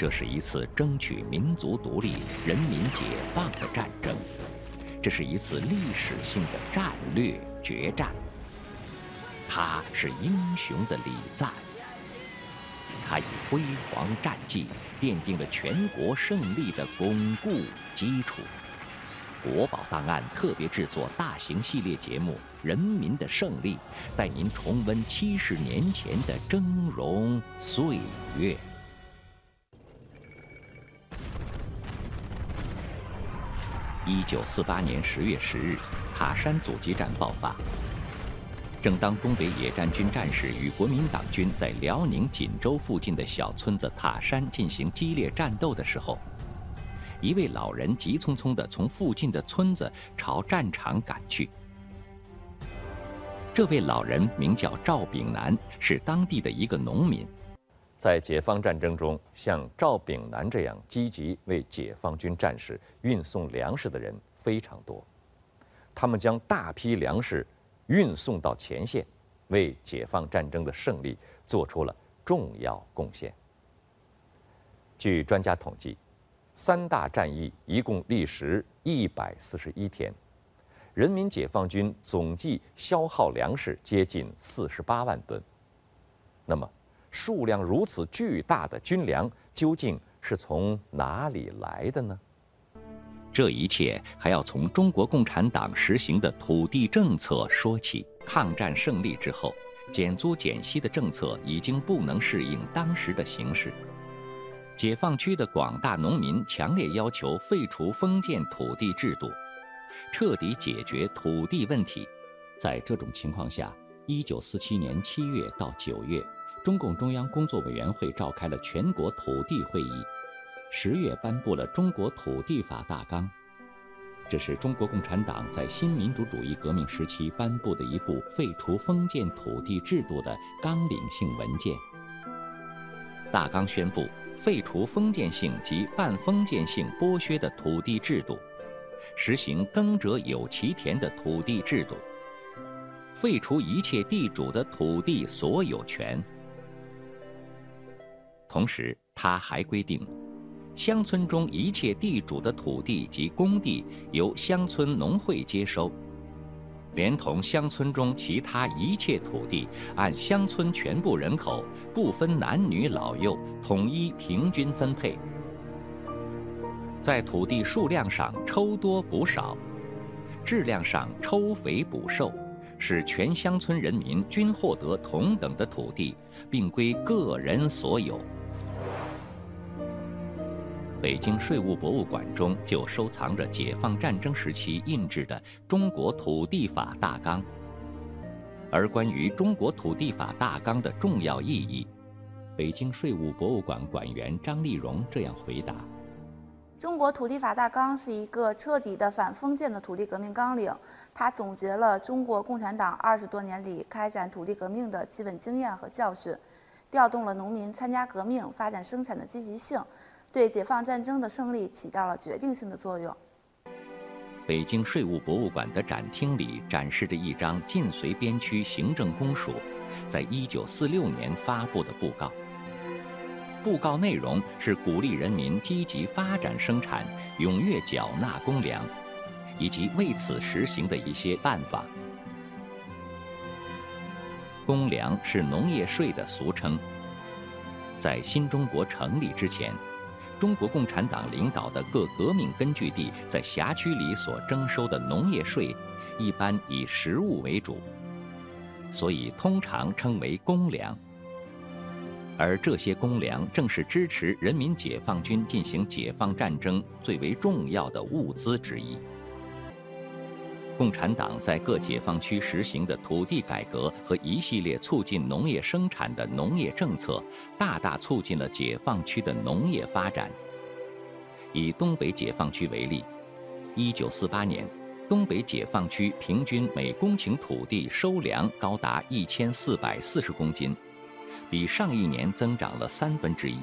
这是一次争取民族独立、人民解放的战争，这是一次历史性的战略决战。他是英雄的礼赞，他以辉煌战绩奠定了全国胜利的巩固基础。国宝档案特别制作大型系列节目《人民的胜利》，带您重温七十年前的峥嵘岁月。一九四八年十月十日，塔山阻击战爆发。正当东北野战军战士与国民党军在辽宁锦州附近的小村子塔山进行激烈战斗的时候，一位老人急匆匆地从附近的村子朝战场赶去。这位老人名叫赵炳南，是当地的一个农民。在解放战争中，像赵炳南这样积极为解放军战士运送粮食的人非常多，他们将大批粮食运送到前线，为解放战争的胜利做出了重要贡献。据专家统计，三大战役一共历时一百四十一天，人民解放军总计消耗粮食接近四十八万吨。那么，数量如此巨大的军粮究竟是从哪里来的呢？这一切还要从中国共产党实行的土地政策说起。抗战胜利之后，减租减息的政策已经不能适应当时的形势。解放区的广大农民强烈要求废除封建土地制度，彻底解决土地问题。在这种情况下，一九四七年七月到九月。中共中央工作委员会召开了全国土地会议，十月颁布了《中国土地法大纲》，这是中国共产党在新民主主义革命时期颁布的一部废除封建土地制度的纲领性文件。大纲宣布废除封建性及半封建性剥削的土地制度，实行“耕者有其田”的土地制度，废除一切地主的土地所有权。同时，他还规定，乡村中一切地主的土地及公地由乡村农会接收，连同乡村中其他一切土地，按乡村全部人口，不分男女老幼，统一平均分配。在土地数量上抽多补少，质量上抽肥补瘦。使全乡村人民均获得同等的土地，并归个人所有。北京税务博物馆中就收藏着解放战争时期印制的《中国土地法大纲》。而关于《中国土地法大纲》的重要意义，北京税务博物馆馆员张丽荣这样回答。中国土地法大纲是一个彻底的反封建的土地革命纲领，它总结了中国共产党二十多年里开展土地革命的基本经验和教训，调动了农民参加革命、发展生产的积极性，对解放战争的胜利起到了决定性的作用。北京税务博物馆的展厅里展示着一张晋绥边区行政公署在一九四六年发布的布告。布告内容是鼓励人民积极发展生产、踊跃缴纳公粮，以及为此实行的一些办法。公粮是农业税的俗称。在新中国成立之前，中国共产党领导的各革命根据地在辖区里所征收的农业税，一般以实物为主，所以通常称为公粮。而这些公粮正是支持人民解放军进行解放战争最为重要的物资之一。共产党在各解放区实行的土地改革和一系列促进农业生产的农业政策，大大促进了解放区的农业发展。以东北解放区为例，1948年，东北解放区平均每公顷土地收粮高达1440公斤。比上一年增长了三分之一。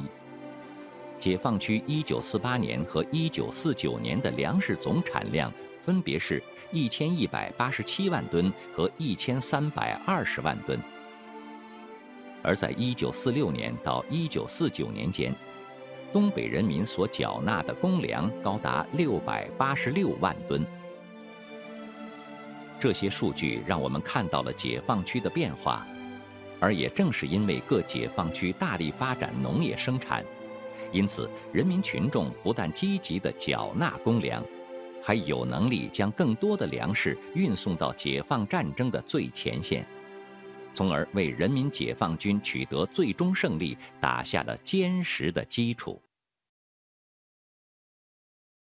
解放区1948年和1949年的粮食总产量分别是1187万吨和1320万吨，而在1946年到1949年间，东北人民所缴纳的公粮高达六百八十六万吨。这些数据让我们看到了解放区的变化，而也正是因为各解放区大力发展农业生产，因此人民群众不但积极地缴纳公粮，还有能力将更多的粮食运送到解放战争的最前线，从而为人民解放军取得最终胜利打下了坚实的基础。